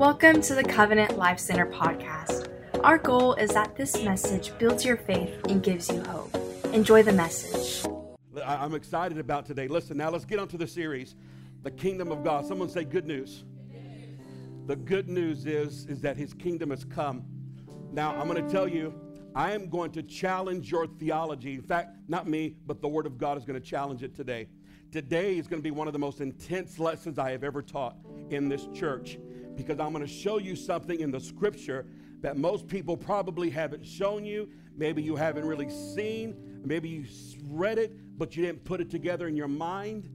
Welcome to the Covenant Life Center podcast. Our goal is that this message builds your faith and gives you hope. Enjoy the message. I'm excited about today. Listen, now let's get on to the series, The Kingdom of God. Someone say good news. The good news is, is that his kingdom has come. Now, I'm going to tell you, I am going to challenge your theology. In fact, not me, but the Word of God is going to challenge it today. Today is going to be one of the most intense lessons I have ever taught in this church because I'm going to show you something in the scripture that most people probably haven't shown you. Maybe you haven't really seen. Maybe you read it, but you didn't put it together in your mind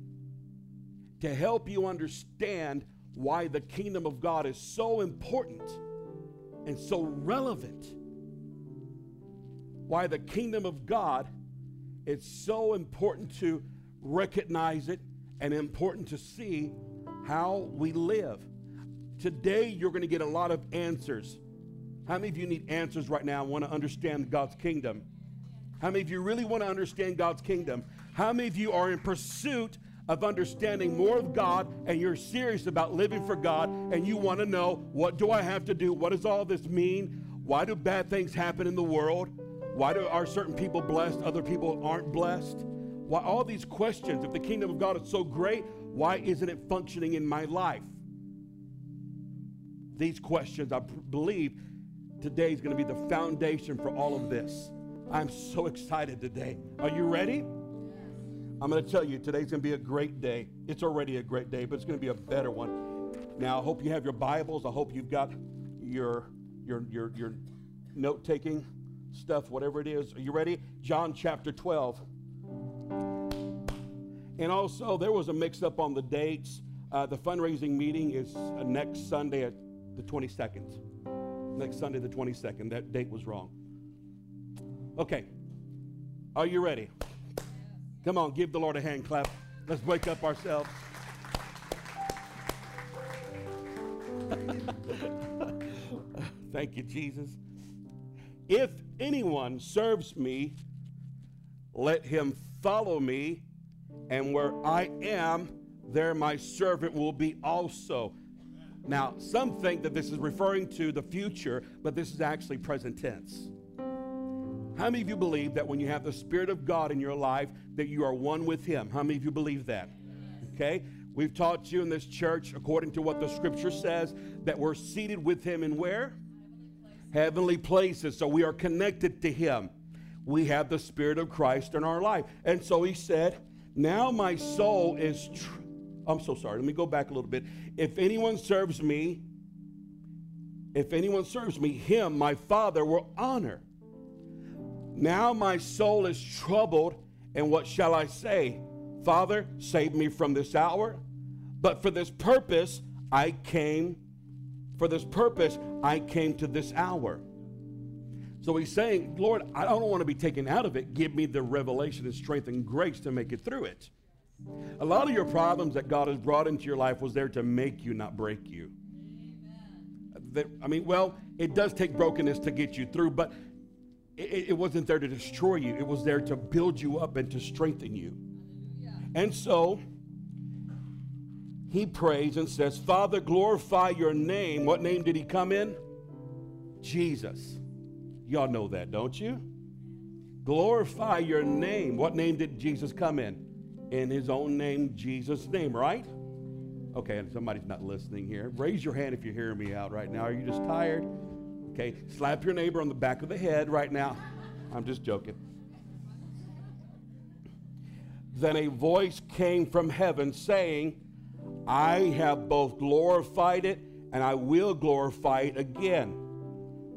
to help you understand why the kingdom of God is so important and so relevant. Why the kingdom of God is so important to recognize it and important to see how we live. Today, you're going to get a lot of answers. How many of you need answers right now and want to understand God's kingdom? How many of you really want to understand God's kingdom? How many of you are in pursuit of understanding more of God and you're serious about living for God and you want to know what do I have to do? What does all this mean? Why do bad things happen in the world? Why do, are certain people blessed, other people aren't blessed? Why all these questions? If the kingdom of God is so great, why isn't it functioning in my life? These questions, I believe, today is going to be the foundation for all of this. I'm so excited today. Are you ready? I'm going to tell you, today's going to be a great day. It's already a great day, but it's going to be a better one. Now, I hope you have your Bibles. I hope you've got your your your your note-taking stuff, whatever it is. Are you ready? John chapter 12. And also, there was a mix-up on the dates. Uh, the fundraising meeting is uh, next Sunday at the 22nd. Next Sunday, the 22nd. That date was wrong. Okay. Are you ready? Come on, give the Lord a hand clap. Let's wake up ourselves. Thank you, Jesus. If anyone serves me, let him follow me, and where I am, there my servant will be also. Now, some think that this is referring to the future, but this is actually present tense. How many of you believe that when you have the Spirit of God in your life, that you are one with Him? How many of you believe that? Okay? We've taught you in this church, according to what the scripture says, that we're seated with Him in where? Heavenly places. So we are connected to Him. We have the Spirit of Christ in our life. And so He said, Now my soul is. I'm so sorry. Let me go back a little bit. If anyone serves me, if anyone serves me, him, my Father, will honor. Now my soul is troubled, and what shall I say? Father, save me from this hour. But for this purpose, I came, for this purpose, I came to this hour. So he's saying, Lord, I don't want to be taken out of it. Give me the revelation and strength and grace to make it through it. A lot of your problems that God has brought into your life was there to make you, not break you. I mean, well, it does take brokenness to get you through, but it, it wasn't there to destroy you. It was there to build you up and to strengthen you. And so he prays and says, Father, glorify your name. What name did he come in? Jesus. Y'all know that, don't you? Glorify your name. What name did Jesus come in? In his own name, Jesus' name, right? Okay, and somebody's not listening here. Raise your hand if you're hearing me out right now. Are you just tired? Okay, slap your neighbor on the back of the head right now. I'm just joking. Then a voice came from heaven saying, I have both glorified it and I will glorify it again.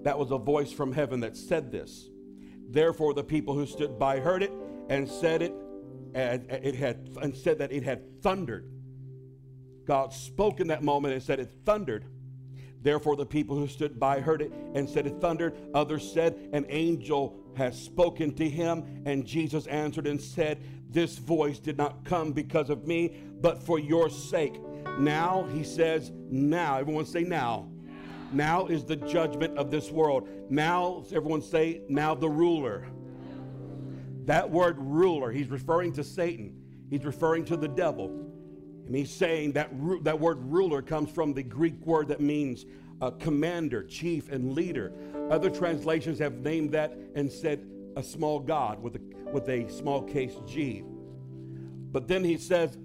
That was a voice from heaven that said this. Therefore, the people who stood by heard it and said it, and it had and said that it had thundered. God spoke in that moment and said it thundered. Therefore, the people who stood by heard it and said it thundered. Others said, An angel has spoken to him. And Jesus answered and said, This voice did not come because of me, but for your sake. Now, he says, Now. Everyone say, Now. Now is the judgment of this world. Now, everyone say, Now the ruler. That word ruler, he's referring to Satan, he's referring to the devil. And he's saying that ru- that word ruler comes from the Greek word that means commander, chief, and leader. Other translations have named that and said a small god with a, with a small case G. But then he says,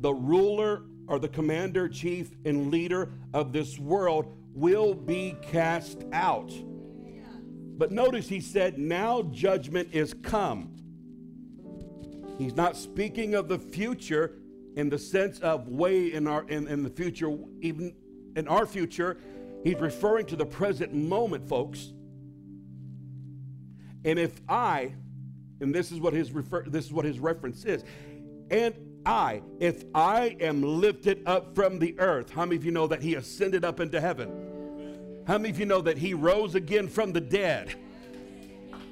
the ruler or the commander, chief, and leader of this world will be cast out. But notice he said, now judgment is come. He's not speaking of the future in the sense of way in our in, in the future, even in our future. He's referring to the present moment, folks. And if I, and this is what his refer, this is what his reference is, and I, if I am lifted up from the earth, how many of you know that he ascended up into heaven? How many of you know that he rose again from the dead?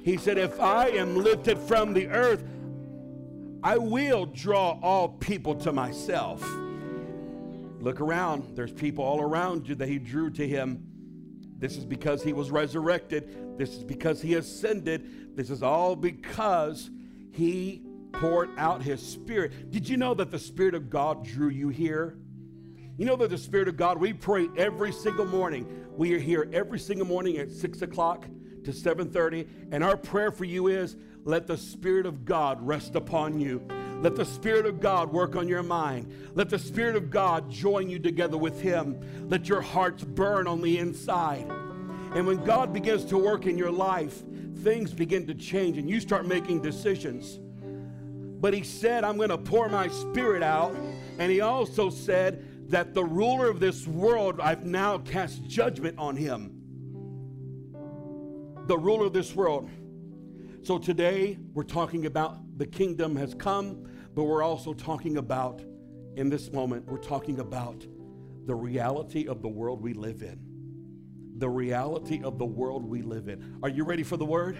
He said, If I am lifted from the earth, I will draw all people to myself. Look around. There's people all around you that he drew to him. This is because he was resurrected. This is because he ascended. This is all because he poured out his spirit. Did you know that the Spirit of God drew you here? You know that the Spirit of God, we pray every single morning. We are here every single morning at 6 o'clock to 7:30. And our prayer for you is let the Spirit of God rest upon you. Let the Spirit of God work on your mind. Let the Spirit of God join you together with Him. Let your hearts burn on the inside. And when God begins to work in your life, things begin to change and you start making decisions. But he said, I'm going to pour my spirit out. And he also said that the ruler of this world, I've now cast judgment on him. The ruler of this world. So today we're talking about the kingdom has come, but we're also talking about, in this moment, we're talking about the reality of the world we live in. The reality of the world we live in. Are you ready for the word?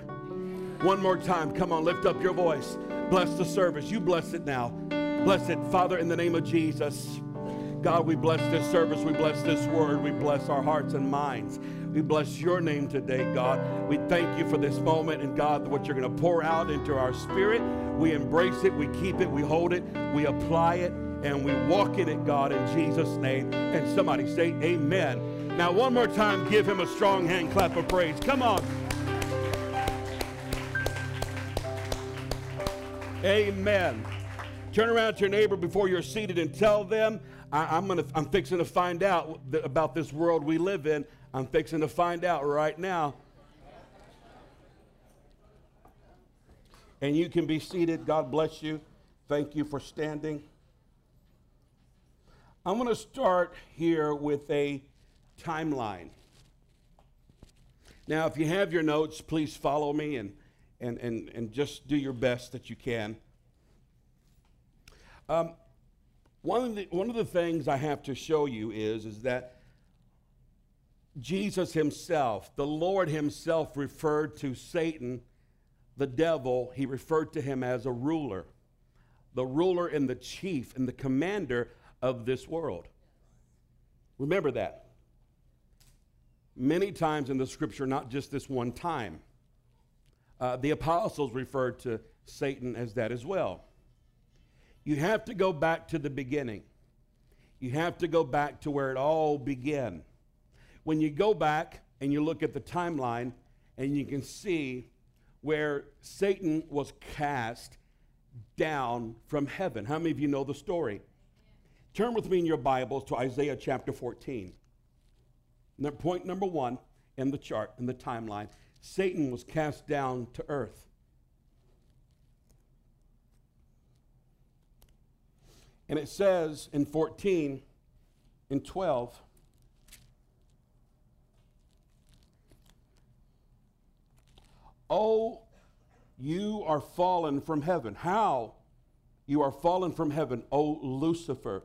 One more time. Come on, lift up your voice. Bless the service. You bless it now. Bless it, Father, in the name of Jesus. God, we bless this service. We bless this word. We bless our hearts and minds. We bless your name today, God. We thank you for this moment and God, what you're going to pour out into our spirit. We embrace it, we keep it, we hold it, we apply it, and we walk in it, God, in Jesus' name. And somebody say, Amen. Now, one more time, give him a strong hand clap of praise. Come on. Amen. Turn around to your neighbor before you're seated and tell them, I, am gonna, I'm fixing to find out about this world we live in. I'm fixing to find out right now. And you can be seated. God bless you. Thank you for standing. I'm going to start here with a timeline. Now, if you have your notes, please follow me and, and, and, and just do your best that you can. Um, one, of the, one of the things I have to show you is, is that Jesus himself, the Lord himself, referred to Satan, the devil, he referred to him as a ruler, the ruler and the chief and the commander of this world. Remember that. Many times in the scripture, not just this one time. Uh, the apostles referred to Satan as that as well. You have to go back to the beginning. You have to go back to where it all began. When you go back and you look at the timeline, and you can see where Satan was cast down from heaven. How many of you know the story? Turn with me in your Bibles to Isaiah chapter 14. Point number one in the chart, in the timeline Satan was cast down to earth. And it says in 14 and 12, Oh, you are fallen from heaven. How? You are fallen from heaven, O Lucifer,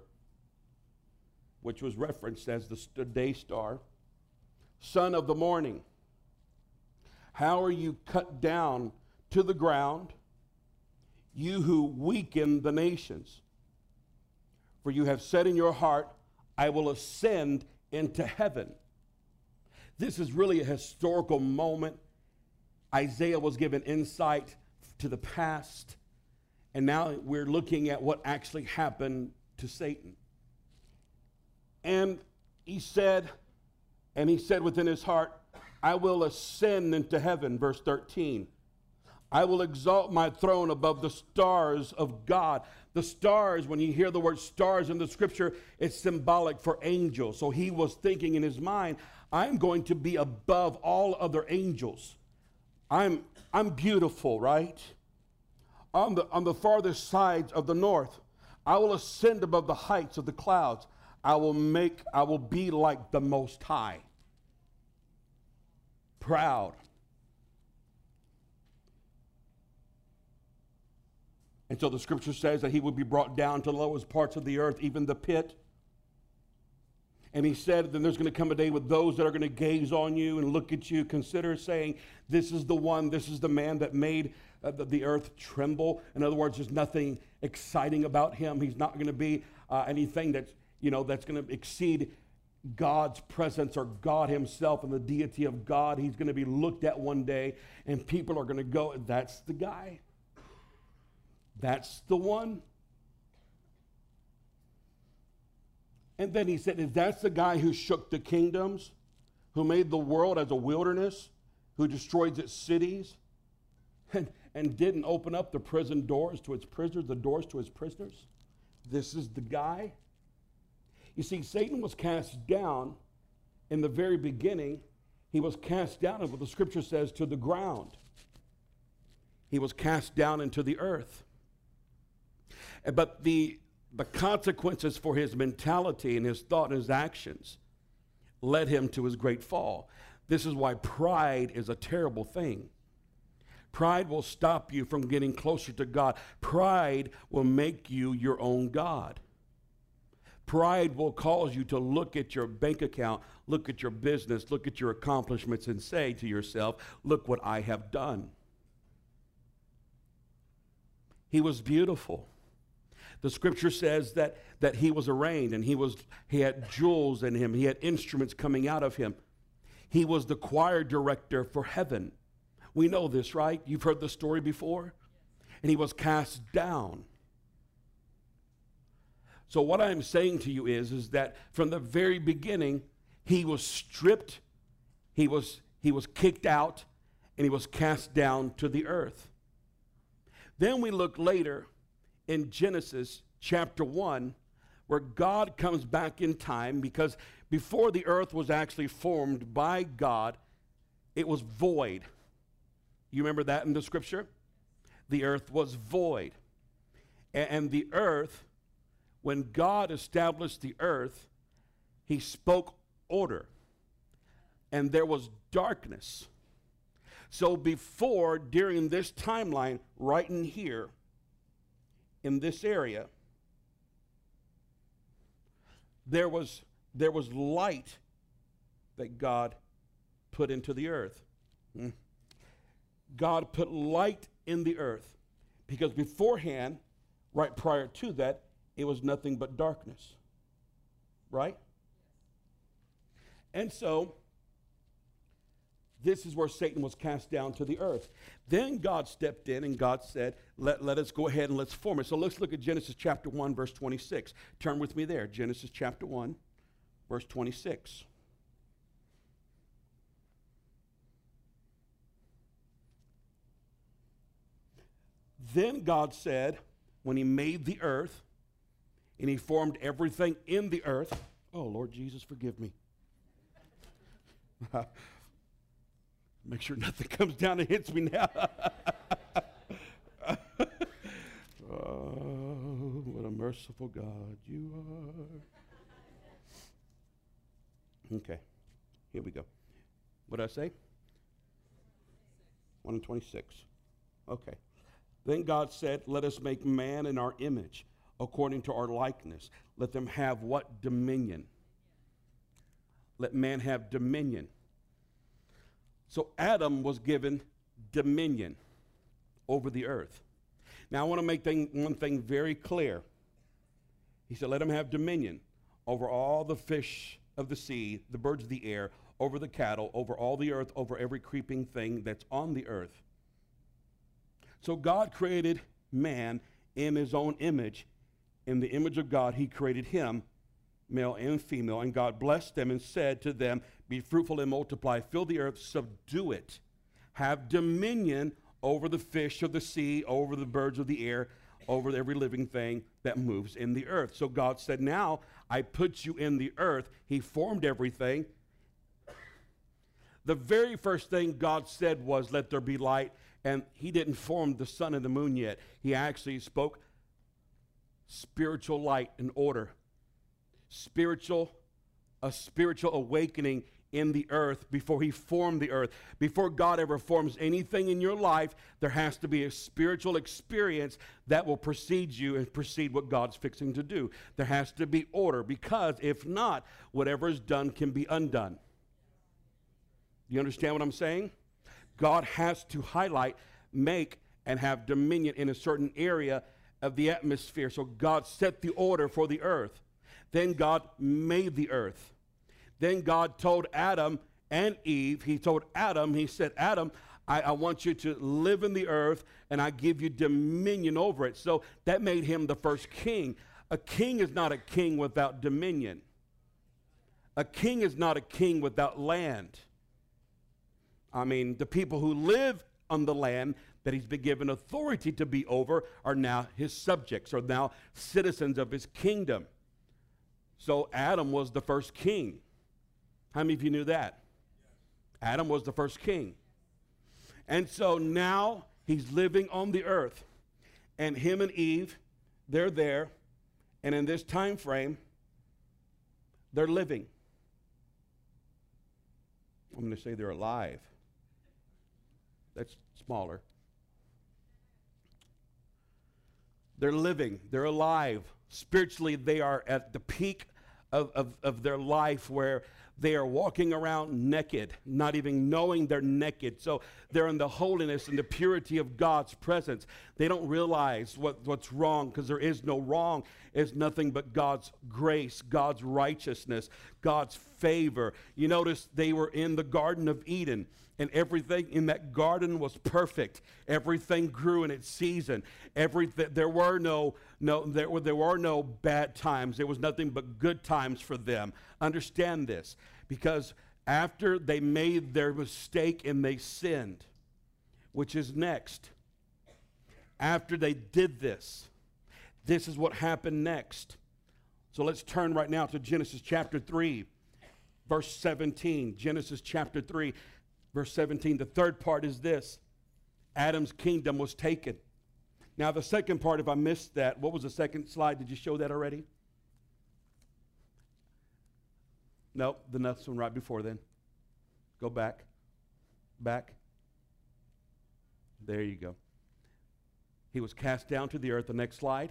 which was referenced as the day star, son of the morning. How are you cut down to the ground, you who weaken the nations? For you have said in your heart, I will ascend into heaven. This is really a historical moment. Isaiah was given insight to the past, and now we're looking at what actually happened to Satan. And he said, and he said within his heart, I will ascend into heaven, verse 13. I will exalt my throne above the stars of God. The stars, when you hear the word stars in the scripture, it's symbolic for angels. So he was thinking in his mind, I'm going to be above all other angels. I'm, I'm beautiful, right? On the, on the farthest sides of the north, I will ascend above the heights of the clouds. I will make, I will be like the Most High. Proud. And so the scripture says that he would be brought down to the lowest parts of the earth, even the pit. And he said, then there's going to come a day with those that are going to gaze on you and look at you, consider saying, This is the one, this is the man that made uh, the, earth tremble. In other words, there's nothing exciting about him. He's not going to be uh, anything that's, you know, that's going to exceed God's presence or God Himself and the deity of God. He's going to be looked at one day, and people are going to go, That's the guy. That's the one. And then he said, Is that the guy who shook the kingdoms, who made the world as a wilderness, who destroyed its cities, and, and didn't open up the prison doors to its prisoners, the doors to his prisoners? This is the guy. You see, Satan was cast down in the very beginning. He was cast down, and what the scripture says, to the ground. He was cast down into the earth. But the the consequences for his mentality and his thought and his actions led him to his great fall. This is why pride is a terrible thing. Pride will stop you from getting closer to God. Pride will make you your own God. Pride will cause you to look at your bank account, look at your business, look at your accomplishments, and say to yourself, Look what I have done. He was beautiful. The scripture says that, that he was arraigned and he, was, he had jewels in him, he had instruments coming out of him. He was the choir director for heaven. We know this, right? You've heard the story before. And he was cast down. So what I'm saying to you is, is that from the very beginning, he was stripped, he was, he was kicked out, and he was cast down to the earth. Then we look later in Genesis chapter 1 where God comes back in time because before the earth was actually formed by God, it was void. You remember that in the scripture? The earth was void. And the earth, when God established the earth, he spoke order. And there was darkness. So before, during this timeline, right in here, in this area, there was, there was light that God put into the earth. Hmm. God put light in the earth because beforehand, right prior to that, it was nothing but darkness. Right? And so, this is where Satan was cast down to the earth. Then God stepped in and God said, let, let us go ahead and let's form it. So let's look at Genesis chapter 1, verse 26. Turn with me there. Genesis chapter 1, verse 26. Then God said, when He made the earth and He formed everything in the earth, oh Lord Jesus, forgive me. Make sure nothing comes down and hits me now. oh, what a merciful God you are. Okay, here we go. What did I say? 126. Okay. Then God said, Let us make man in our image, according to our likeness. Let them have what? Dominion. Let man have dominion. So Adam was given dominion over the earth. Now I want to make thing, one thing very clear. He said, Let him have dominion over all the fish of the sea, the birds of the air, over the cattle, over all the earth, over every creeping thing that's on the earth. So God created man in his own image. In the image of God, he created him, male and female. And God blessed them and said to them, Be fruitful and multiply, fill the earth, subdue it, have dominion over the fish of the sea, over the birds of the air, over every living thing that moves in the earth. So God said, Now I put you in the earth. He formed everything. The very first thing God said was, Let there be light. And He didn't form the sun and the moon yet. He actually spoke spiritual light and order, spiritual, a spiritual awakening in the earth before he formed the earth. Before God ever forms anything in your life, there has to be a spiritual experience that will precede you and precede what God's fixing to do. There has to be order because if not, whatever is done can be undone. You understand what I'm saying? God has to highlight, make, and have dominion in a certain area of the atmosphere. So God set the order for the earth. Then God made the earth. Then God told Adam and Eve, He told Adam, He said, Adam, I, I, want you to live in the earth and I give you dominion over it. So that made him the first king. A king is not a king without dominion, a king is not a king without land. I mean, the people who live on the land that he's been given authority to be over are now his subjects, are now citizens of his kingdom. So Adam was the first king. How many of you knew that? Adam was the first king. And so now he's living on the earth. And him and Eve, they're there. And in this time frame, they're living. I'm going to say they're alive. That's smaller. They're living, they're alive. Spiritually, they are at the peak of, of, of their life where they are walking around naked, not even knowing they're naked. So they're in the holiness and the purity of God's presence. They don't realize what, what's wrong because there is no wrong. It's nothing but God's grace, God's righteousness, God's favor. You notice they were in the Garden of Eden and everything in that garden was perfect. Everything grew in its season. Everything there were no no there were there were no bad times. There was nothing but good times for them. Understand this because after they made their mistake and they sinned, which is next. After they did this, this is what happened next. So let's turn right now to Genesis chapter 3, verse 17. Genesis chapter 3. Verse 17, the third part is this Adam's kingdom was taken. Now, the second part, if I missed that, what was the second slide? Did you show that already? No, the next one right before then. Go back. Back. There you go. He was cast down to the earth. The next slide.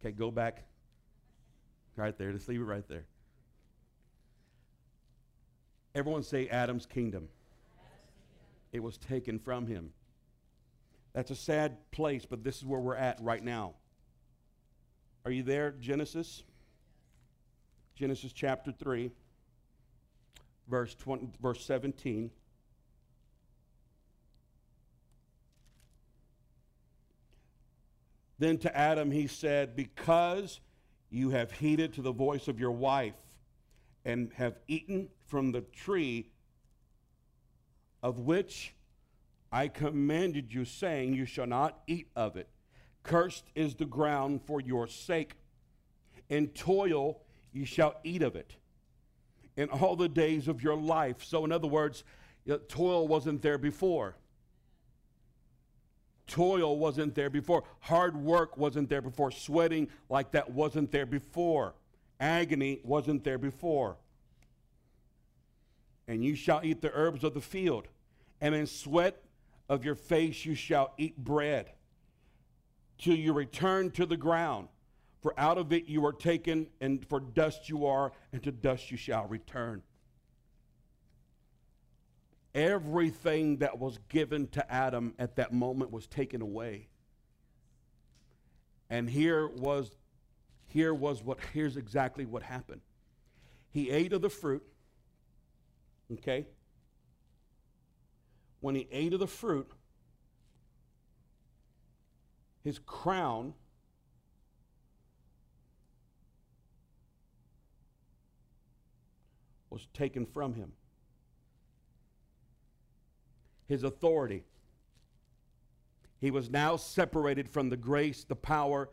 Okay, go back. Right there. Just leave it right there. Everyone say Adam's kingdom. It was taken from him. That's a sad place, but this is where we're at right now. Are you there, Genesis? Genesis chapter 3, verse, 20, verse 17. Then to Adam he said, Because you have heeded to the voice of your wife and have eaten from the tree of which I commanded you, saying, You shall not eat of it. Cursed is the ground for your sake. In toil you shall eat of it in all the days of your life. So, in other words, toil wasn't there before. Toil wasn't there before. Hard work wasn't there before. Sweating like that wasn't there before. Agony wasn't there before and you shall eat the herbs of the field, and in sweat of your face you shall eat bread, till you return to the ground. For out of it you are taken, and for dust you are, and to dust you shall return. Everything that was given to Adam at that moment was taken away. And here was here was what here's exactly what happened. He ate of the fruit Okay? when he ate of the fruit, his crown was taken from him. His authority. He was now separated from the grace, the power,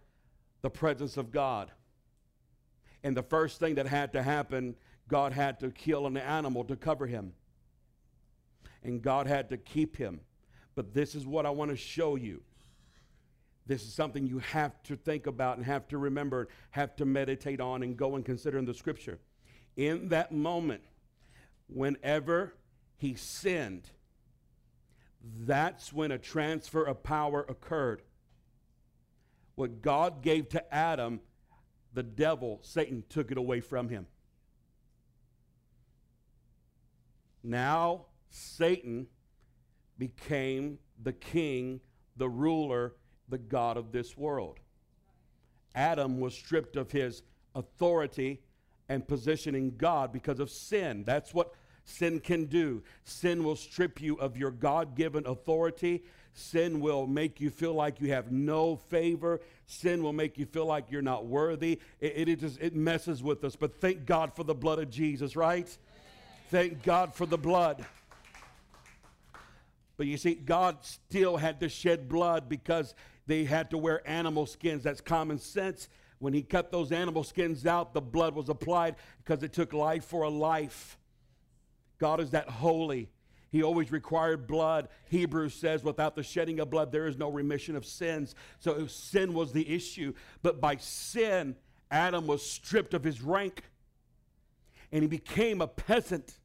the presence of God. And the first thing that had to happen, God had to kill an animal to cover him. And God had to keep him. But this is what I want to show you. This is something you have to think about and have to remember, have to meditate on, and go and consider in the scripture. In that moment, whenever he sinned, that's when a transfer of power occurred. What God gave to Adam, the devil, Satan, took it away from him. Now, Satan became the king, the ruler, the God of this world. Adam was stripped of his authority and position in God because of sin. That's what sin can do. Sin will strip you of your God given authority. Sin will make you feel like you have no favor. Sin will make you feel like you're not worthy. It, it, just it messes with us. But thank God for the blood of Jesus, right? Thank God for the blood. But you see, God still had to shed blood because they had to wear animal skins. That's common sense. When he cut those animal skins out, the blood was applied because it took life for a life. God is that holy. He always required blood. Hebrews says, without the shedding of blood, there is no remission of sins. So sin was the issue. But by sin, Adam was stripped of his rank and he became a peasant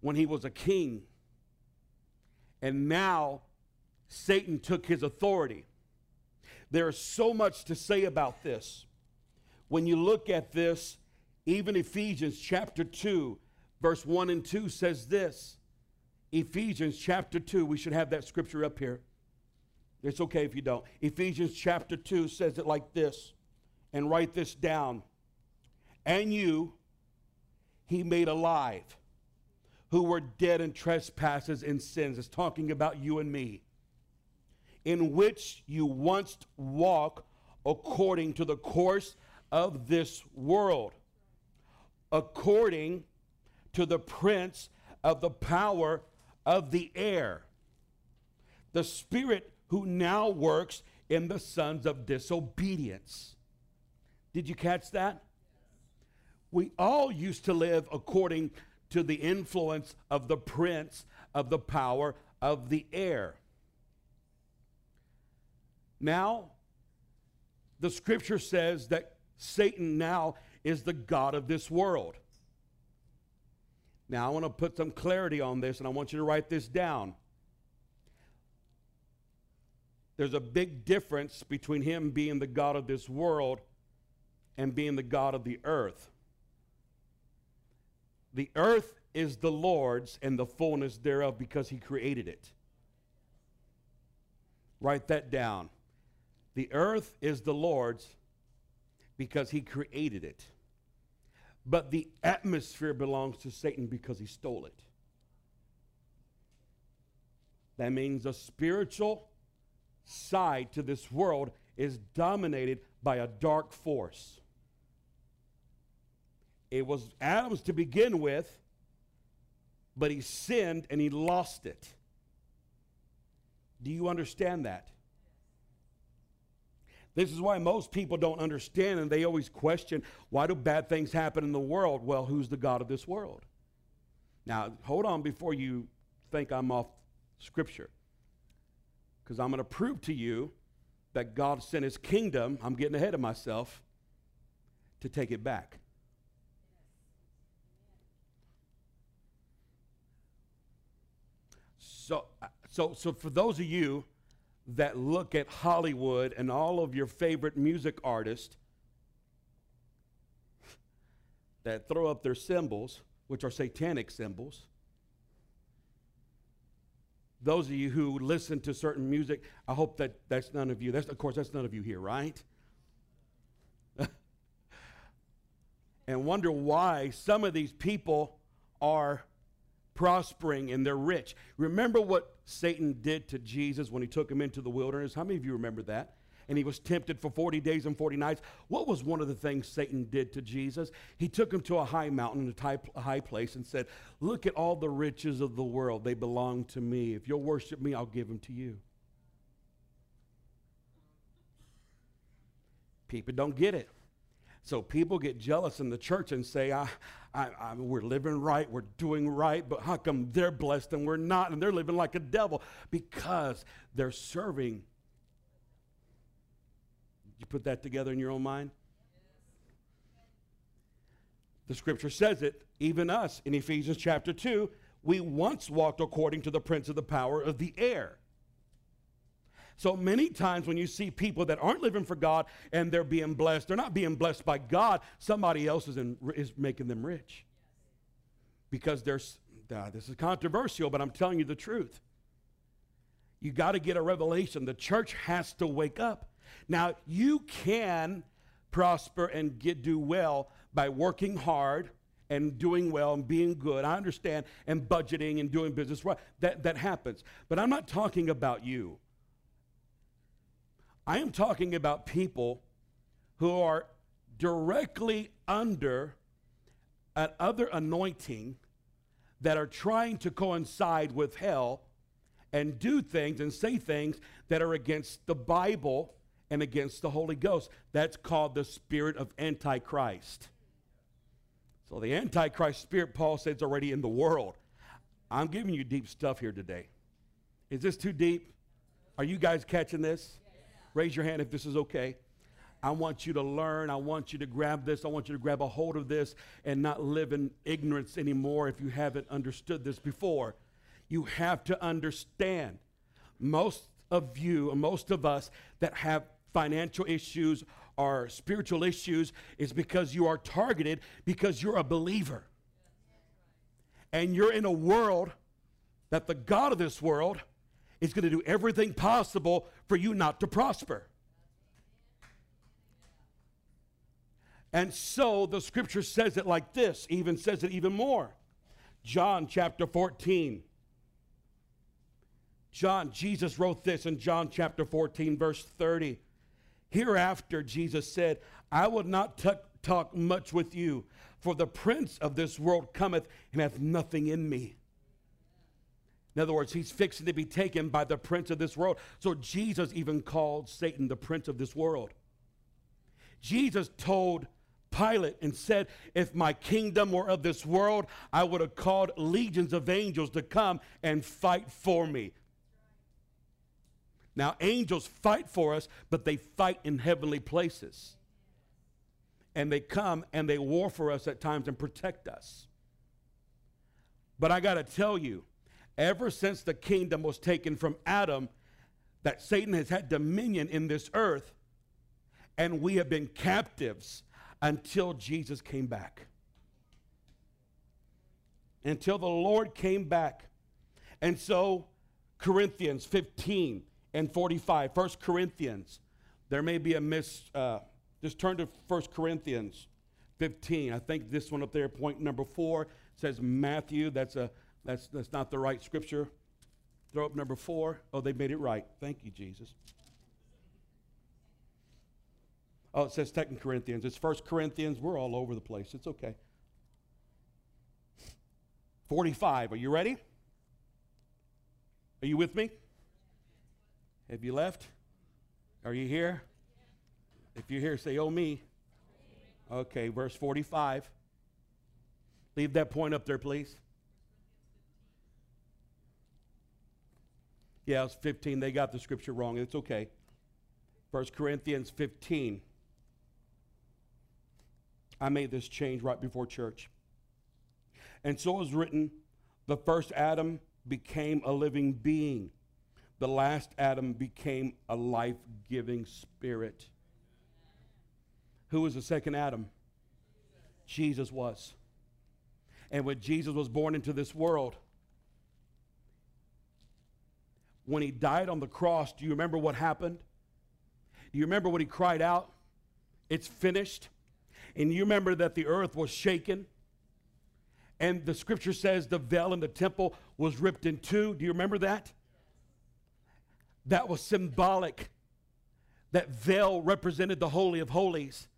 when he was a king. And now Satan took his authority. There is so much to say about this. When you look at this, even Ephesians chapter 2, verse 1 and 2 says this. Ephesians chapter 2, we should have that scripture up here. It's okay if you don't. Ephesians chapter 2 says it like this, and write this down. And you, he made alive, who were dead in trespasses and sins. It's talking about you and me in which you once walk according to the course of this world, according to the prince of the power of the air, the spirit who now works in the sons of disobedience. Did you catch that? We all used to live according to the influence of the prince of the power of the air. Now, the scripture says that Satan now is the God of this world. Now, I want to put some clarity on this, and I want you to write this down. There's a big difference between him being the God of this world and being the God of the earth. The earth is the Lord's and the fullness thereof because he created it. Write that down. The earth is the Lord's because he created it. But the atmosphere belongs to Satan because he stole it. That means the spiritual side to this world is dominated by a dark force. It was Adam's to begin with, but he sinned and he lost it. Do you understand that? This is why most people don't understand and they always question why do bad things happen in the world? Well, who's the God of this world? Now, hold on before you think I'm off scripture. Because I'm going to prove to you that God sent his kingdom, I'm getting ahead of myself, to take it back. So, uh, so, so for those of you that look at Hollywood and all of your favorite music artists that throw up their symbols, which are satanic symbols. Those of you who listen to certain music, I hope that that's none of you. That's, of course, that's none of you here, right? and wonder why some of these people are prospering and they're rich. Remember what Satan did to Jesus when he took him into the wilderness? How many of you remember that? and he was tempted for 40 days and 40 nights. What was one of the things Satan did to Jesus? He took him to a high mountain, a high place, and said, Look at all the riches of the world. They belong to me. If you'll worship me, I'll give them to you. People don't get it. So people get jealous in the church and say, I, I, I, we're living right, we're doing right, but how come they're blessed and we're not? And they're living like a devil because they're serving. You put that together in your own mind? The scripture says it, even us in Ephesians chapter 2, we once walked according to the prince of the power of the air. So many times when you see people that aren't living for God and they're being blessed, they're not being blessed by God. Somebody else is, in, is making them rich. Because there's, uh, this is controversial, but I'm telling you the truth. You got to get a revelation. The church has to wake up. Now, you can prosper and get do well by working hard and doing well and being good. I understand and budgeting and doing business. That, that happens. But I'm not talking about you. I am talking about people who are directly under another anointing that are trying to coincide with hell and do things and say things that are against the Bible and against the Holy Ghost. That's called the spirit of Antichrist. So the Antichrist spirit, Paul says, is already in the world. I'm giving you deep stuff here today. Is this too deep? Are you guys catching this? Raise your hand if this is okay. I want you to learn. I want you to grab this. I want you to grab a hold of this and not live in ignorance anymore if you haven't understood this before. You have to understand. Most of you, most of us that have financial issues or spiritual issues is because you are targeted because you're a believer. And you're in a world that the God of this world is going to do everything possible for you not to prosper. And so the scripture says it like this, even says it even more. John chapter 14. John, Jesus wrote this in John chapter 14, verse 30. Hereafter, Jesus said, I will not t- talk much with you, for the prince of this world cometh and hath nothing in me. In other words, he's fixing to be taken by the prince of this world. So Jesus even called Satan the prince of this world. Jesus told Pilate and said, If my kingdom were of this world, I would have called legions of angels to come and fight for me. Now, angels fight for us, but they fight in heavenly places. And they come and they war for us at times and protect us. But I got to tell you, ever since the kingdom was taken from Adam, that Satan has had dominion in this earth, and we have been captives until Jesus came back. Until the Lord came back. And so, Corinthians 15 and 45, 1 Corinthians, there may be a miss. Uh, just turn to 1 Corinthians 15. I think this one up there, point number four, says Matthew. That's a that's, that's not the right scripture. Throw up number four. Oh, they made it right. Thank you, Jesus. Oh, it says Second Corinthians. It's First Corinthians. We're all over the place. It's okay. 45. Are you ready? Are you with me? Have you left? Are you here? If you're here, say, Oh, me. Okay, verse 45. Leave that point up there, please. Yeah, it's 15. They got the scripture wrong. It's okay. 1 Corinthians 15. I made this change right before church. And so is written the first Adam became a living being, the last Adam became a life giving spirit. Who was the second Adam? Jesus was. And when Jesus was born into this world, when he died on the cross, do you remember what happened? Do you remember when he cried out, It's finished? And you remember that the earth was shaken? And the scripture says the veil in the temple was ripped in two. Do you remember that? That was symbolic That veil represented the Holy of Holies.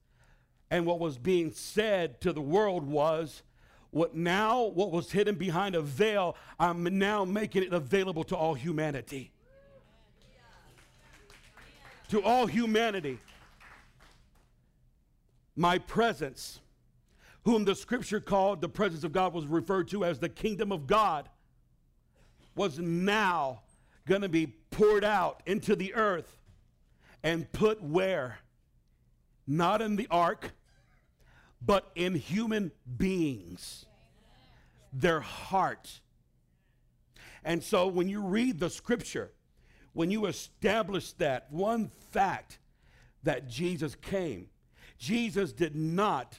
And what was being said to the world was, what now, what was hidden behind a veil, I'm now making it available to all humanity. To all humanity. My presence, whom the scripture called the presence of God was referred to as the kingdom of God, was now going to be poured out into the earth and put where? Not in the ark, but in human beings, their heart. And so when you read the scripture, when you establish that one fact that Jesus came, Jesus did not,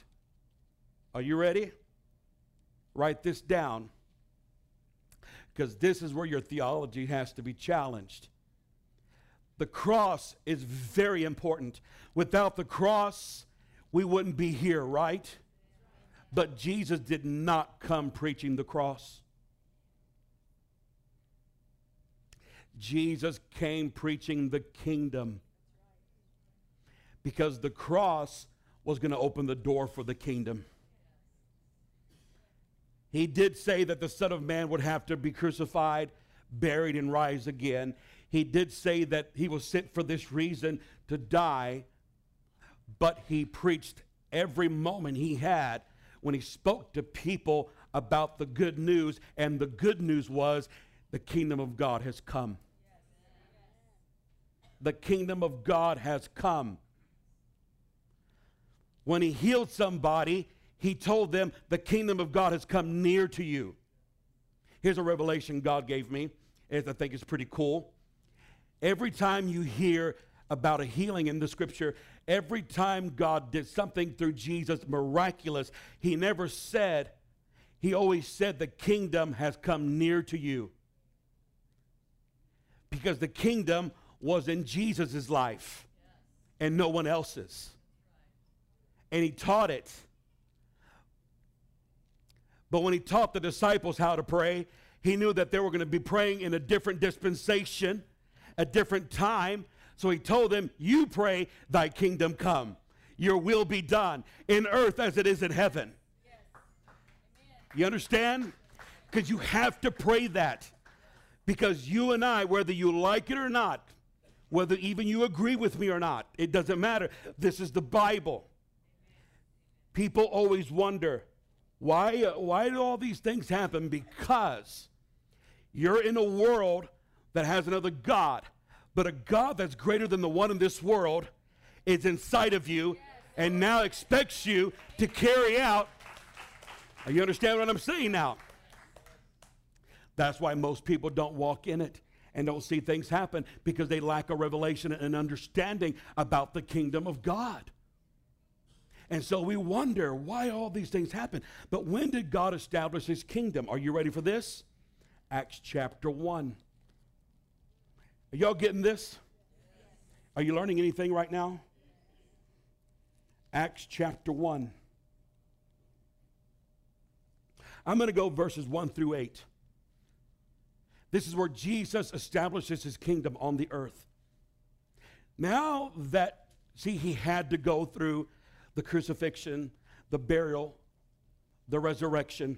are you ready? Write this down because this is where your theology has to be challenged. The cross is very important. Without the cross, we wouldn't be here, right? But Jesus did not come preaching the cross. Jesus came preaching the kingdom because the cross was going to open the door for the kingdom. He did say that the Son of Man would have to be crucified, buried, and rise again. He did say that he was sent for this reason to die, but he preached every moment he had when he spoke to people about the good news, and the good news was the kingdom of God has come. The kingdom of God has come. When he healed somebody, he told them, The kingdom of God has come near to you. Here's a revelation God gave me, as I think is pretty cool. Every time you hear about a healing in the scripture, every time God did something through Jesus miraculous, he never said, he always said, The kingdom has come near to you. Because the kingdom was in Jesus' life and no one else's. And he taught it but when he taught the disciples how to pray, he knew that they were going to be praying in a different dispensation, a different time. So he told them, You pray, thy kingdom come. Your will be done in earth as it is in heaven. Yes. You understand? Because you have to pray that. Because you and I, whether you like it or not, whether even you agree with me or not, it doesn't matter. This is the Bible. People always wonder why, uh, why do all these things happen? Because you're in a world that has another God, but a God that's greater than the one in this world is inside of you and now expects you to carry out. You understand what I'm saying now? That's why most people don't walk in it and don't see things happen because they lack a revelation and understanding about the kingdom of God. And so we wonder why all these things happen. But when did God establish his kingdom? Are you ready for this? Acts chapter 1. Are y'all getting this? Are you learning anything right now? Acts chapter 1. I'm going to go verses 1 through 8. This is where Jesus establishes his kingdom on the earth. Now that, see, he had to go through the crucifixion, the burial, the resurrection,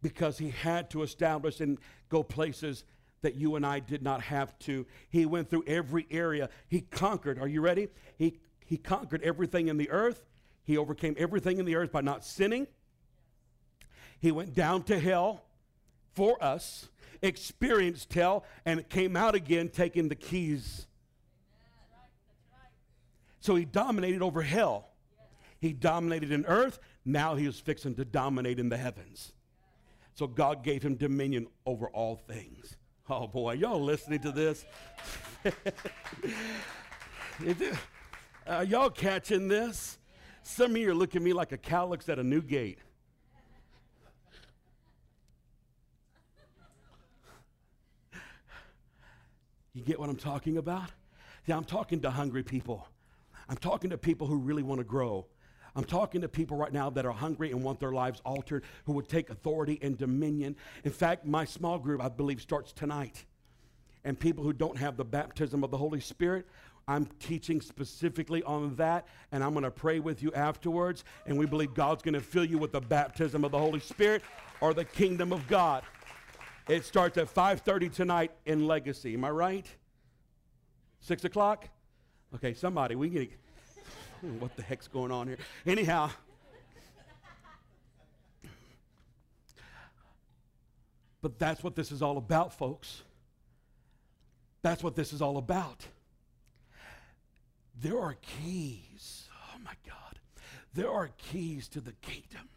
because he had to establish and go places that you and I did not have to. He went through every area. He conquered. Are you ready? He, he conquered everything in the earth. He overcame everything in the earth by not sinning. He went down to hell for us, experienced hell, and came out again taking the keys so he dominated over hell. He dominated in earth. Now he is fixing to dominate in the heavens. So God gave him dominion over all things. Oh boy, y'all listening to this? Are uh, y'all catching this? Some of you are looking at me like a cow looks at a new gate. You get what I'm talking about? Yeah, I'm talking to hungry people. I'm talking to people who really want to grow. I'm talking to people right now that are hungry and want their lives altered, who would take authority and dominion. In fact, my small group, I believe, starts tonight. And people who don't have the baptism of the Holy Spirit, I'm teaching specifically on that, and I'm going to pray with you afterwards. And we believe God's going to fill you with the baptism of the Holy Spirit or the kingdom of God. It starts at 5:30 tonight in Legacy. Am I right? Six o'clock. Okay, somebody, we get. What the heck's going on here? Anyhow. But that's what this is all about, folks. That's what this is all about. There are keys. Oh my God. There are keys to the kingdom.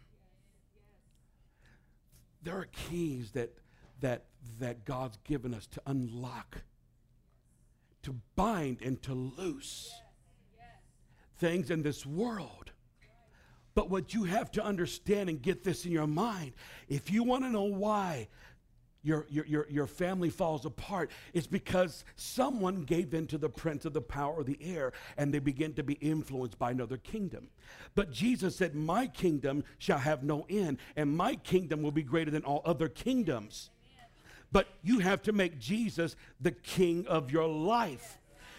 There are keys that that that God's given us to unlock, to bind and to loose things in this world. But what you have to understand and get this in your mind, if you want to know why your, your, your, your family falls apart, it's because someone gave in to the prince of the power of the air and they begin to be influenced by another kingdom. But Jesus said, My kingdom shall have no end, and my kingdom will be greater than all other kingdoms. But you have to make Jesus the king of your life.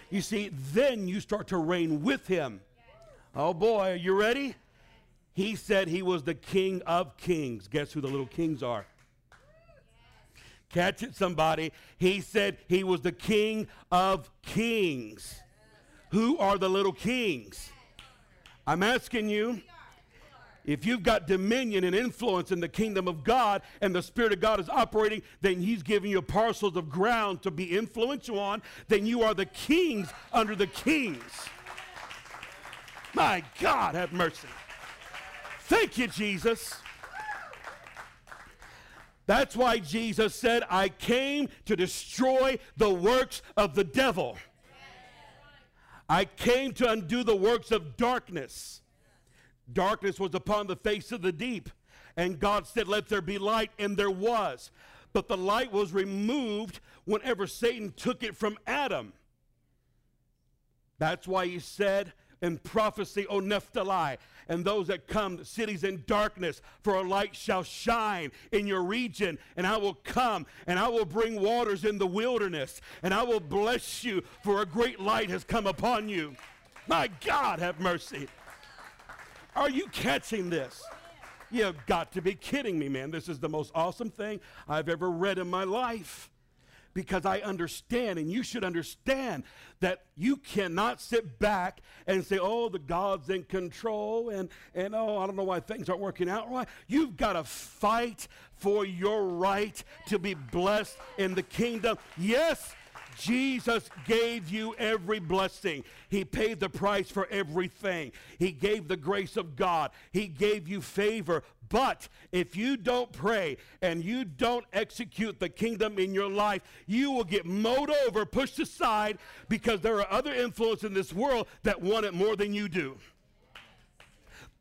You see, then you start to reign with him. Oh boy, are you ready? He said he was the king of kings. Guess who the little kings are? Catch it, somebody. He said he was the king of kings. Who are the little kings? I'm asking you. If you've got dominion and influence in the kingdom of God and the Spirit of God is operating, then He's giving you parcels of ground to be influential on, then you are the kings under the kings. My God, have mercy. Thank you, Jesus. That's why Jesus said, I came to destroy the works of the devil. I came to undo the works of darkness. Darkness was upon the face of the deep. And God said, Let there be light, and there was. But the light was removed whenever Satan took it from Adam. That's why he said, and prophecy, O Naphtali, and those that come, cities in darkness, for a light shall shine in your region, and I will come, and I will bring waters in the wilderness, and I will bless you, for a great light has come upon you. My God, have mercy. Are you catching this? You've got to be kidding me, man. This is the most awesome thing I've ever read in my life because I understand, and you should understand that you cannot sit back and say, oh, the God's in control, and, and oh, I don't know why things aren't working out right. You've got to fight for your right to be blessed in the kingdom. Yes, Jesus gave you every blessing. He paid the price for everything. He gave the grace of God. He gave you favor. But if you don't pray and you don't execute the kingdom in your life, you will get mowed over, pushed aside, because there are other influences in this world that want it more than you do.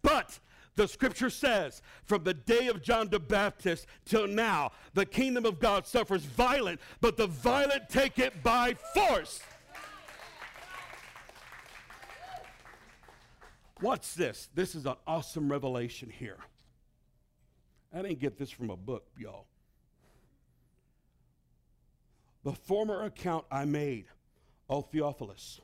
But the scripture says, from the day of John the Baptist till now, the kingdom of God suffers violent, but the violent take it by force. What's this? This is an awesome revelation here. I didn't get this from a book, y'all. The former account I made, O Theophilus,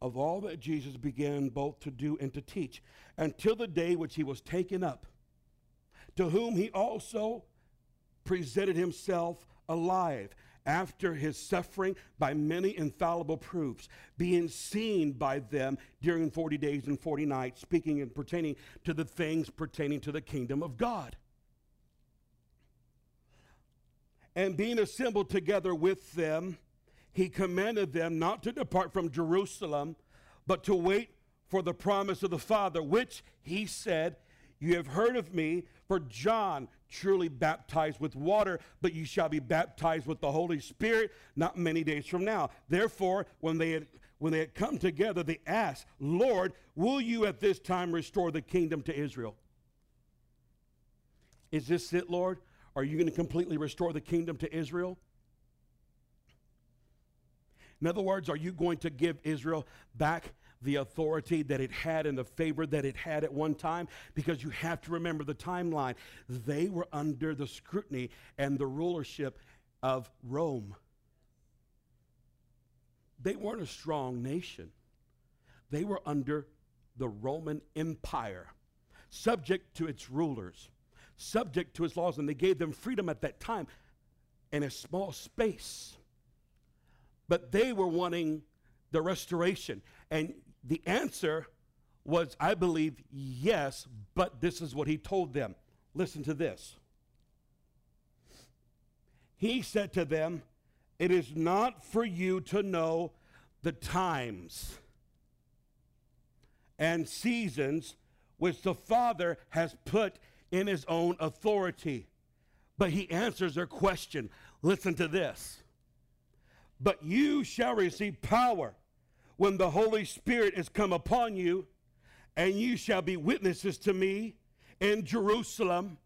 of all that Jesus began both to do and to teach, until the day which he was taken up, to whom he also presented himself alive after his suffering by many infallible proofs, being seen by them during 40 days and 40 nights, speaking and pertaining to the things pertaining to the kingdom of God. And being assembled together with them, he commanded them not to depart from Jerusalem, but to wait for the promise of the Father, which he said, You have heard of me, for John truly baptized with water, but you shall be baptized with the Holy Spirit not many days from now. Therefore, when they had when they had come together, they asked, Lord, will you at this time restore the kingdom to Israel? Is this it, Lord? Are you going to completely restore the kingdom to Israel? In other words, are you going to give Israel back the authority that it had and the favor that it had at one time? Because you have to remember the timeline. They were under the scrutiny and the rulership of Rome. they weren't a strong nation. They were under the Roman Empire, subject to its rulers, subject to its laws, and they gave them freedom at that time in a small space. But they were wanting the restoration. And the answer was, I believe, yes, but this is what he told them. Listen to this. He said to them, It is not for you to know the times and seasons which the Father has put in his own authority. But he answers their question. Listen to this. But you shall receive power when the Holy Spirit is come upon you, and you shall be witnesses to me in Jerusalem,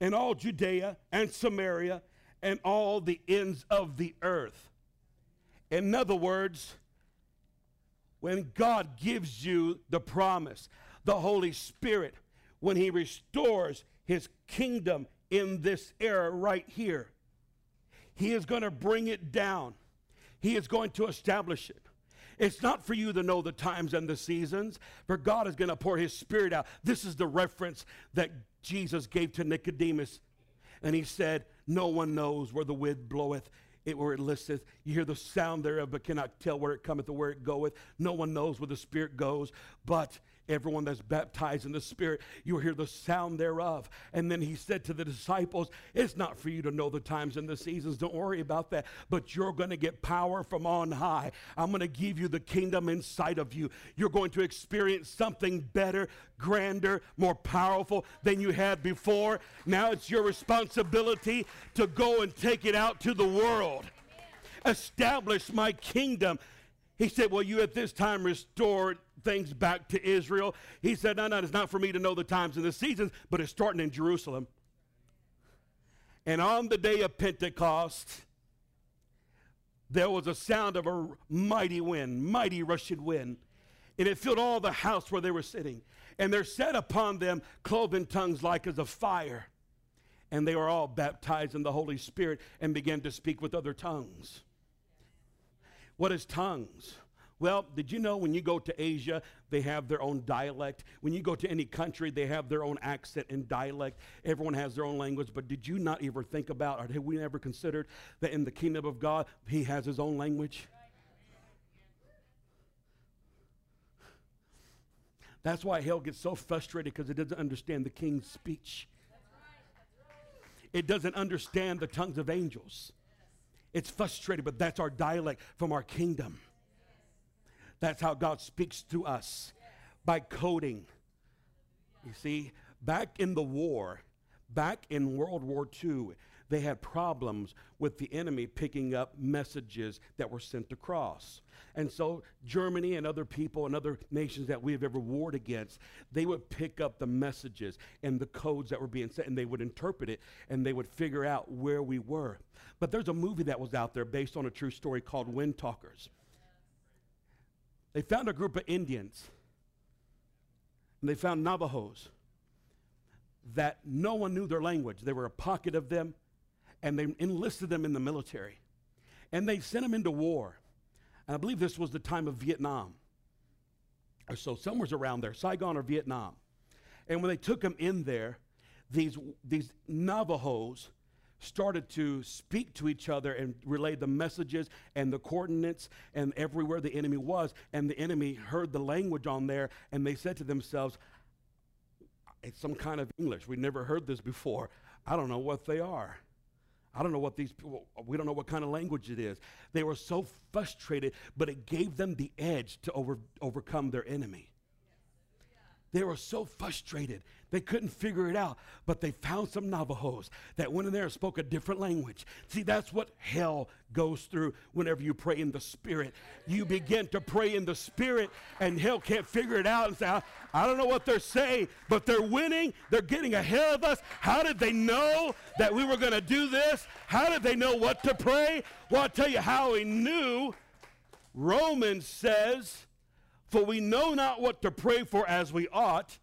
in all Judea and Samaria, and all the ends of the earth. In other words, when God gives you the promise, the Holy Spirit, when He restores His kingdom in this era right here, He is going to bring it down, He is going to establish it. It's not for you to know the times and the seasons, for God is going to pour His Spirit out. This is the reference that Jesus gave to Nicodemus. And He said, No one knows where the wind bloweth it where it listeth. You hear the sound thereof, but cannot tell where it cometh or where it goeth. No one knows where the Spirit goes, but everyone that's baptized in the Spirit, you'll hear the sound thereof. And then he said to the disciples, It's not for you to know the times and the seasons. Don't worry about that. But you're going to get power from on high. I'm going to give you the kingdom inside of you. You're going to experience something better, grander, more powerful than you had before. Now it's your responsibility to go and take it out to the world. Establish my kingdom. He said, Well, you at this time restored things back to Israel. He said, No, no, it's not for me to know the times and the seasons, but it's starting in Jerusalem. And on the day of Pentecost, there was a sound of a mighty wind, mighty rushing wind. And it filled all the house where they were sitting. And there set upon them cloven tongues like as a fire. And they were all baptized in the Holy Spirit and began to speak with other tongues. What is tongues? Well, did you know when you go to Asia, they have their own dialect? When you go to any country, they have their own accent and dialect. Everyone has their own language. But did you not ever think about, or have we never considered that in the kingdom of God, He has His own language? That's why hell gets so frustrated because it doesn't understand the king's speech. It doesn't understand the tongues of angels. It's frustrated, but that's our dialect from our kingdom. That's how God speaks to us by coding. You see, back in the war, back in World War II, they had problems with the enemy picking up messages that were sent across. And so, Germany and other people and other nations that we have ever warred against, they would pick up the messages and the codes that were being sent, and they would interpret it and they would figure out where we were. But there's a movie that was out there based on a true story called Wind Talkers. They found a group of Indians, and they found Navajos that no one knew their language. There were a pocket of them, and they enlisted them in the military. And they sent them into war. And I believe this was the time of Vietnam. Or so, somewhere's around there, Saigon or Vietnam. And when they took them in there, these, these Navajos started to speak to each other and relay the messages and the coordinates and everywhere the enemy was. And the enemy heard the language on there and they said to themselves, It's some kind of English. We never heard this before. I don't know what they are. I don't know what these people, we don't know what kind of language it is. They were so frustrated, but it gave them the edge to over, overcome their enemy. They were so frustrated. They couldn't figure it out. But they found some Navajos that went in there and spoke a different language. See, that's what hell goes through whenever you pray in the Spirit. You begin to pray in the Spirit, and hell can't figure it out and say, I don't know what they're saying, but they're winning. They're getting ahead of us. How did they know that we were going to do this? How did they know what to pray? Well, I'll tell you how he knew. Romans says, for we know not what to pray for as we ought,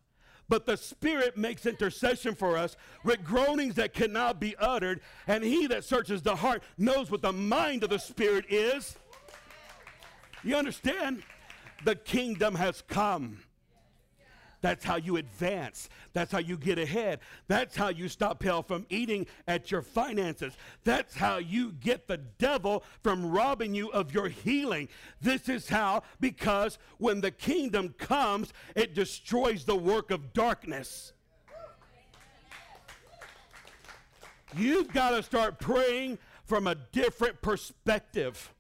but the Spirit makes intercession for us with groanings that cannot be uttered. And he that searches the heart knows what the mind of the Spirit is. You understand? The kingdom has come. That's how you advance. That's how you get ahead. That's how you stop hell from eating at your finances. That's how you get the devil from robbing you of your healing. This is how, because when the kingdom comes, it destroys the work of darkness. You've got to start praying from a different perspective.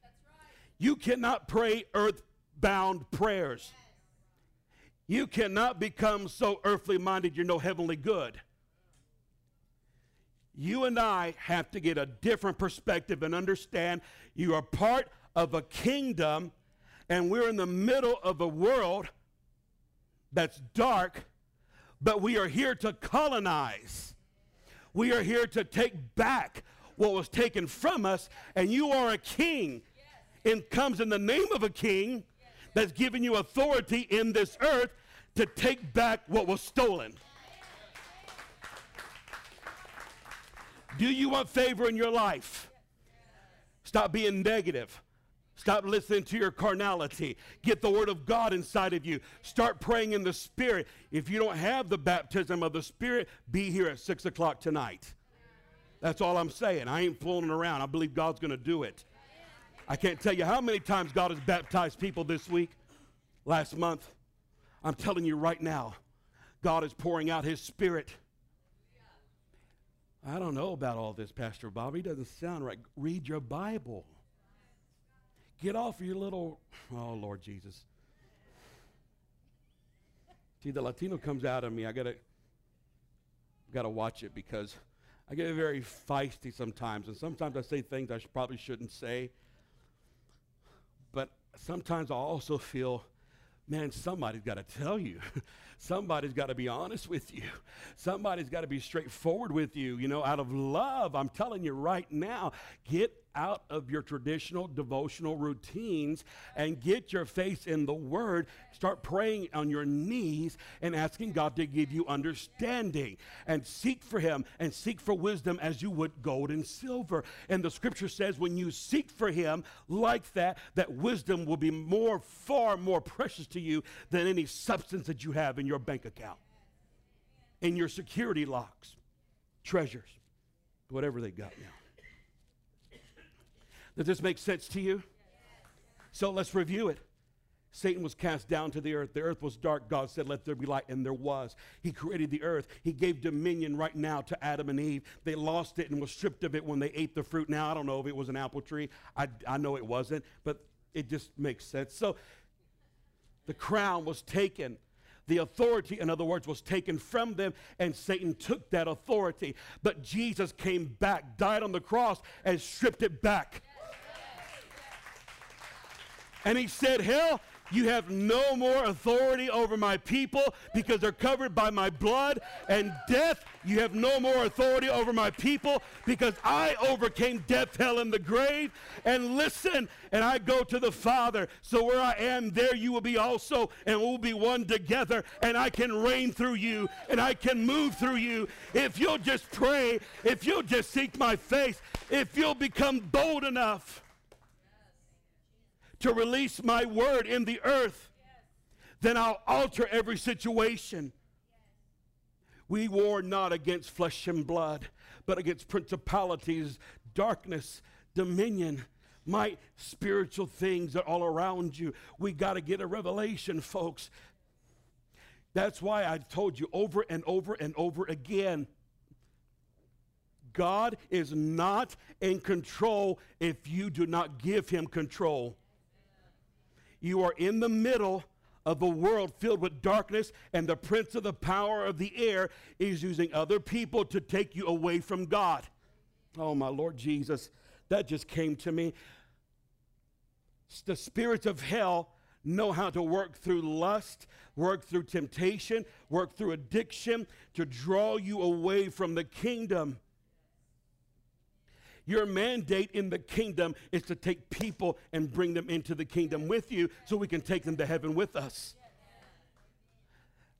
You cannot pray earthbound prayers. You cannot become so earthly minded you're no heavenly good. You and I have to get a different perspective and understand you are part of a kingdom and we're in the middle of a world that's dark, but we are here to colonize. We are here to take back what was taken from us, and you are a king. It comes in the name of a king that's given you authority in this earth to take back what was stolen. Do you want favor in your life? Stop being negative. Stop listening to your carnality. Get the word of God inside of you. Start praying in the Spirit. If you don't have the baptism of the Spirit, be here at 6 o'clock tonight. That's all I'm saying. I ain't fooling around. I believe God's going to do it. I can't tell you how many times God has baptized people this week, last month. I'm telling you right now, God is pouring out His Spirit. I don't know about all this, Pastor Bobby. Doesn't sound right. Read your Bible. Get off your little, oh, Lord Jesus. See, the Latino comes out of me. I gotta, gotta watch it because I get very feisty sometimes, and sometimes I say things I sh- probably shouldn't say. But sometimes I also feel man, somebody's got to tell you. somebody's got to be honest with you. Somebody's got to be straightforward with you. You know, out of love, I'm telling you right now, get out of your traditional devotional routines and get your face in the Word. Start praying on your knees and asking God to give you understanding and seek for Him and seek for wisdom as you would gold and silver. And the scripture says, when you seek for Him like that, that wisdom will be more, far more precious to you than any substance that you have in your bank account, in your security locks, treasures, whatever they got now. Does this make sense to you? So let's review it. Satan was cast down to the earth. The earth was dark. God said, Let there be light, and there was. He created the earth. He gave dominion right now to Adam and Eve. They lost it and was stripped of it when they ate the fruit. Now, I don't know if it was an apple tree. I, I know it wasn't, but it just makes sense. So the crown was taken. The authority, in other words, was taken from them, and Satan took that authority. But Jesus came back, died on the cross, and stripped it back. And he said, Hell, you have no more authority over my people because they're covered by my blood. And death, you have no more authority over my people because I overcame death, hell, and the grave. And listen, and I go to the Father. So where I am, there you will be also, and we'll be one together. And I can reign through you, and I can move through you. If you'll just pray, if you'll just seek my face, if you'll become bold enough to release my word in the earth, then I'll alter every situation. We war not against flesh and blood, but against principalities, darkness, dominion, might, spiritual things that are all around you. We got to get a revelation, folks. That's why I've told you over and over and over again. God is not in control if you do not give him control. You are in the middle of a world filled with darkness, and the prince of the power of the air is using other people to take you away from God. Oh, my Lord Jesus, that just came to me. The spirits of hell know how to work through lust, work through temptation, work through addiction to draw you away from the kingdom. Your mandate in the kingdom is to take people and bring them into the kingdom with you so we can take them to heaven with us.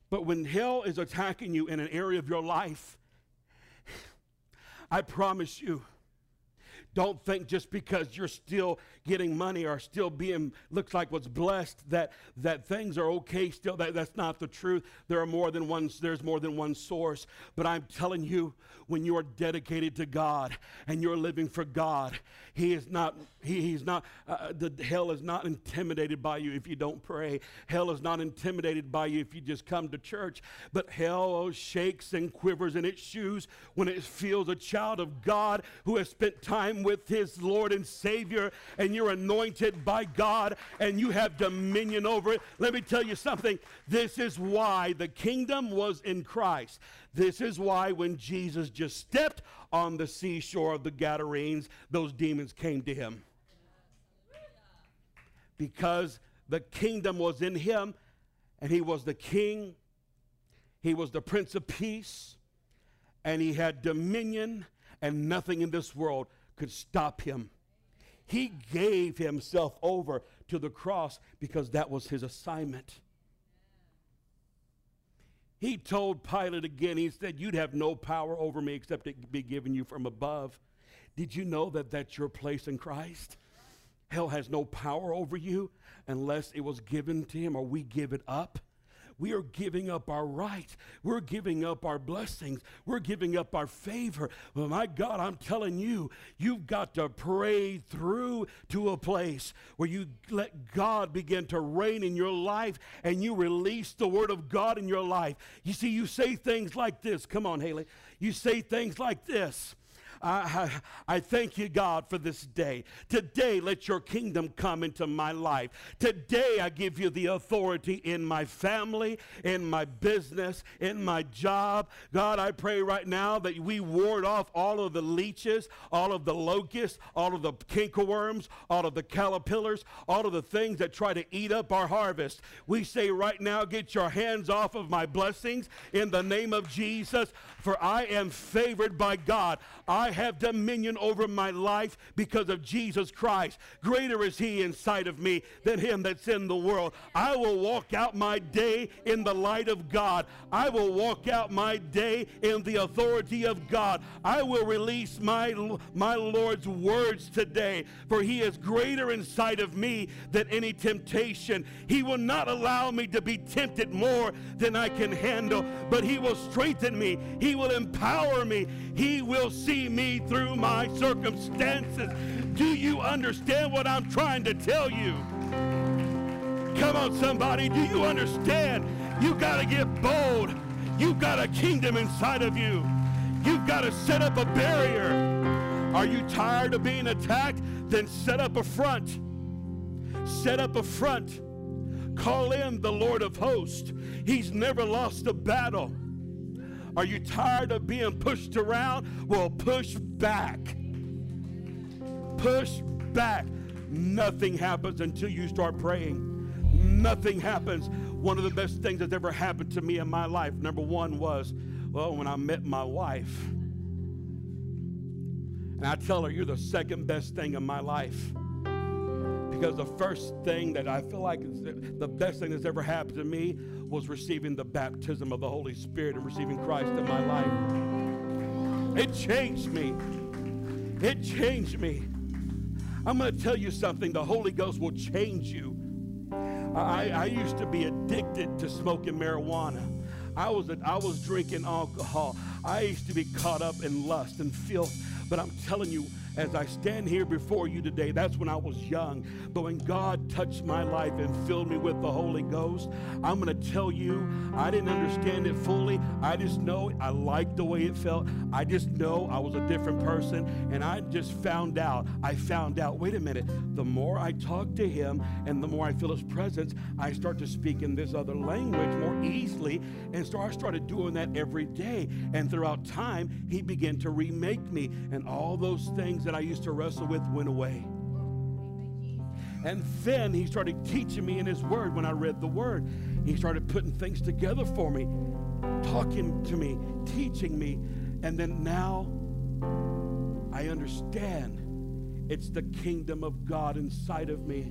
But when hell is attacking you in an area of your life, I promise you, Don't think just because you're still getting money or still being looks like what's blessed that that things are okay still. That, that's not the truth. There are more than one there's more than one source. But I'm telling you, when you are dedicated to God and you're living for God, He is not he, He's not uh, the hell is not intimidated by you if you don't pray. Hell is not intimidated by you if you just come to church. But hell shakes and quivers in its shoes when it feels a child of God who has spent time with his Lord and Savior, and you're anointed by God and you have dominion over it. Let me tell you something. This is why the kingdom was in Christ. This is why when Jesus just stepped on the seashore of the Gadarenes, those demons came to him. Because the kingdom was in him, and he was the king, he was the prince of peace, and he had dominion, and nothing in this world could stop him. He gave himself over to the cross because that was his assignment. He told Pilate again, he said, You'd have no power over me except it be given you from above. Did you know that that's your place in Christ? Hell has no power over you unless it was given to him or we give it up we are giving up our rights. We're giving up our blessings. We're giving up our favor. Well, my God, I'm telling you, you've got to pray through to a place where you let God begin to reign in your life and you release the word of God in your life. You see, you say things like this. Come on, Haley. You say things like this. I, I, thank you, God, for this day. Today, let your kingdom come into my life. Today, I give you the authority in my family, in my business, in my job. God, I pray right now that we ward off all of the leeches, all of the locusts, all of the cankerworms, all of the caterpillars, all of the things that try to eat up our harvest. We say right now, get your hands off of my blessings in the name of Jesus, for I am favored by God. I have dominion over my life because of Jesus Christ. Greater is he inside of me than him that's in the world. I will walk out my day in the light of God. I will walk out my day in the authority of God. I will release my, my Lord's words today, for he is greater inside of me than any temptation. He will not allow me to be tempted more than I can handle, but he will strengthen me. He will empower me. He will see me me through my circumstances. Do you understand what I'm trying to tell you? Come on, somebody. Do you understand? You've got to get bold. You've got a kingdom inside of you. You've got to set up a barrier. Are you tired of being attacked? Then set up a front. Set up a front. Call in the Lord of hosts. He's never lost a battle. Are you tired of being pushed around? Well, push back. Push back. Nothing happens until you start praying. Nothing happens. One of the best things that's ever happened to me in my life, number one, was, well, when I met my wife. And I tell her, You're the second best thing in my life. Because the first thing that I feel like is the best thing that's ever happened to me was receiving the baptism of the Holy Spirit and receiving Christ in my life. It changed me. It changed me. I'm going to tell you something the Holy Ghost will change you. I, I used to be addicted to smoking marijuana. I was, I was drinking alcohol. I used to be caught up in lust and filth. But I'm telling you, as I stand here before you today, that's when I was young. But when God touched my life and filled me with the Holy Ghost, I'm going to tell you, I didn't understand it fully. I just know I liked the way it felt. I just know I was a different person. And I just found out, I found out, wait a minute, the more I talk to Him and the more I feel His presence, I start to speak in this other language more easily. And so I started doing that every day. And throughout time, He began to remake me. And all those things things that I used to wrestle with went away. And then he started teaching me in his word when I read the word. He started putting things together for me, talking to me, teaching me. And then now I understand it's the kingdom of God inside of me.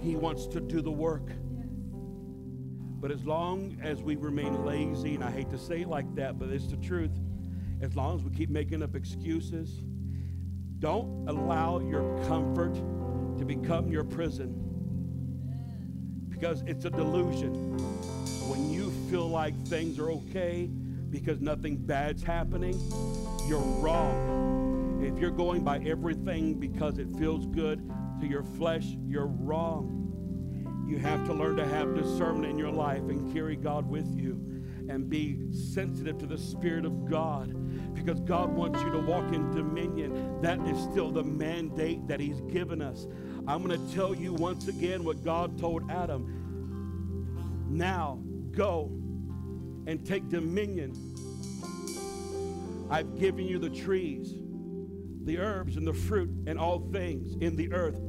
He wants to do the work. But as long as we remain lazy, and I hate to say it like that, but it's the truth, as long as we keep making up excuses, Don't allow your comfort to become your prison because it's a delusion. When you feel like things are okay because nothing bad's happening, you're wrong. If you're going by everything because it feels good to your flesh, you're wrong. You have to learn to have discernment in your life and carry God with you and be sensitive to the Spirit of God because God wants you to walk in dominion. That is still the mandate that He's given us. I'm going to tell you once again what God told Adam. Now go and take dominion. I've given you the trees, the herbs, and the fruit, and all things in the earth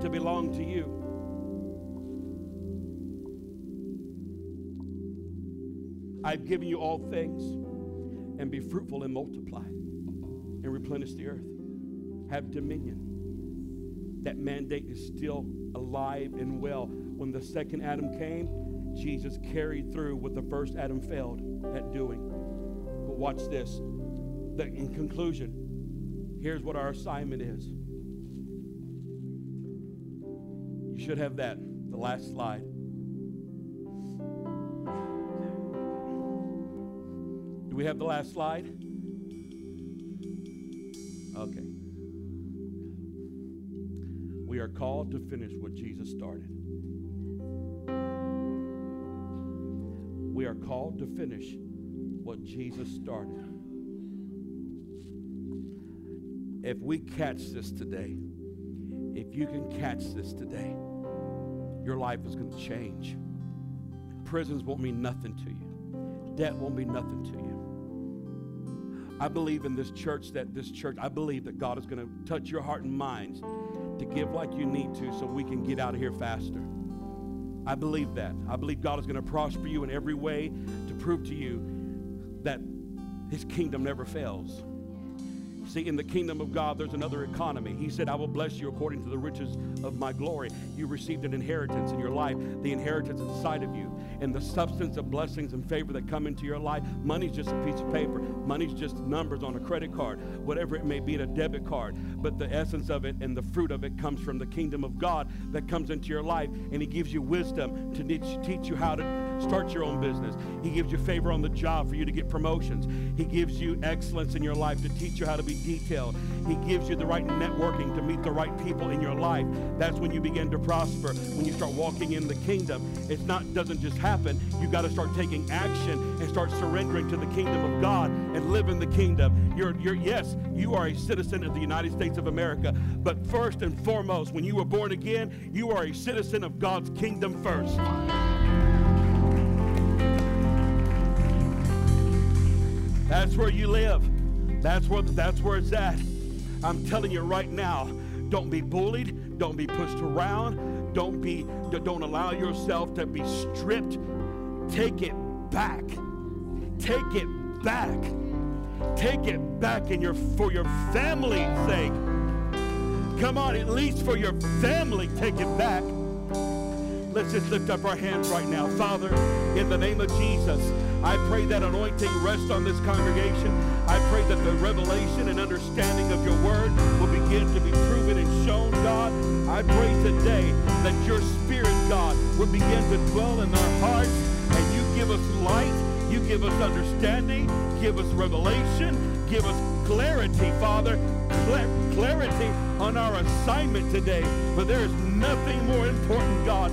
to belong to you. I've given you all things, and be fruitful and multiply, and replenish the earth. Have dominion. That mandate is still alive and well. When the second Adam came, Jesus carried through what the first Adam failed at doing. But watch this. The, in conclusion, here's what our assignment is. You should have that, the last slide. Do we have the last slide? Okay. We are called to finish what Jesus started. We are called to finish what Jesus started. If we catch this today, if you can catch this today, your life is going to change. Prisons won't mean nothing to you, debt won't mean nothing to you. I believe in this church that this church, I believe that God is going to touch your heart and minds to give like you need to so we can get out of here faster. I believe that. I believe God is going to prosper you in every way to prove to you that his kingdom never fails. See, in the kingdom of God, there's another economy. He said, I will bless you according to the riches of my glory. You received an inheritance in your life, the inheritance inside of you, and the substance of blessings and favor that come into your life. Money's just a piece of paper, money's just numbers on a credit card, whatever it may be, a debit card. But the essence of it and the fruit of it comes from the kingdom of God that comes into your life, and He gives you wisdom to teach you how to start your own business. He gives you favor on the job for you to get promotions. He gives you excellence in your life to teach you how to be detailed. He gives you the right networking to meet the right people in your life. That's when you begin to prosper. When you start walking in the kingdom, it's not doesn't just happen. You got to start taking action and start surrendering to the kingdom of God and live in the kingdom. You're, you're yes, you are a citizen of the United States of America, but first and foremost, when you were born again, you are a citizen of God's kingdom first. That's where you live. That's where that's where it's at. I'm telling you right now, don't be bullied, don't be pushed around, don't be don't allow yourself to be stripped. Take it back. Take it back. Take it back in your for your family's sake. Come on, at least for your family, take it back. Let's just lift up our hands right now. Father, in the name of Jesus, I pray that anointing rest on this congregation. I pray that the revelation and understanding of your word will begin to be proven and shown, God. I pray today that your spirit, God, will begin to dwell in our hearts and you give us light, you give us understanding, give us revelation, give us clarity, Father, clarity on our assignment today. For there is nothing more important, God,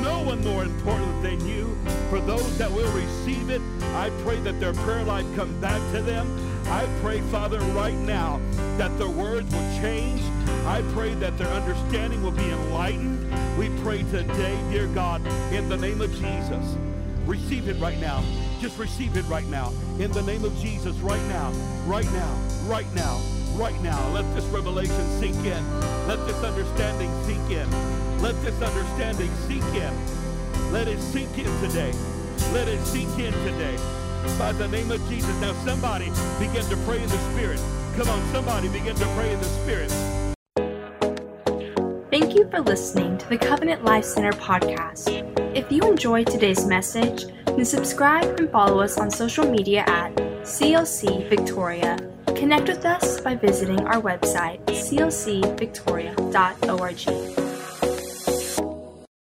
no one more important than you. For those that will receive it, I pray that their prayer life come back to them. I pray, Father, right now that their words will change. I pray that their understanding will be enlightened. We pray today, dear God, in the name of Jesus. Receive it right now. Just receive it right now. In the name of Jesus, right now, right now, right now, right now. Let this revelation sink in. Let this understanding sink in. Let this understanding sink in. Let it sink in today. Let it sink in today. By the name of Jesus. Now somebody begin to pray in the Spirit. Come on, somebody begin to pray in the Spirit. Thank you for listening to the Covenant Life Center podcast. If you enjoyed today's message, then subscribe and follow us on social media at CLC Victoria Connect with us by visiting our website, clcvictoria.org.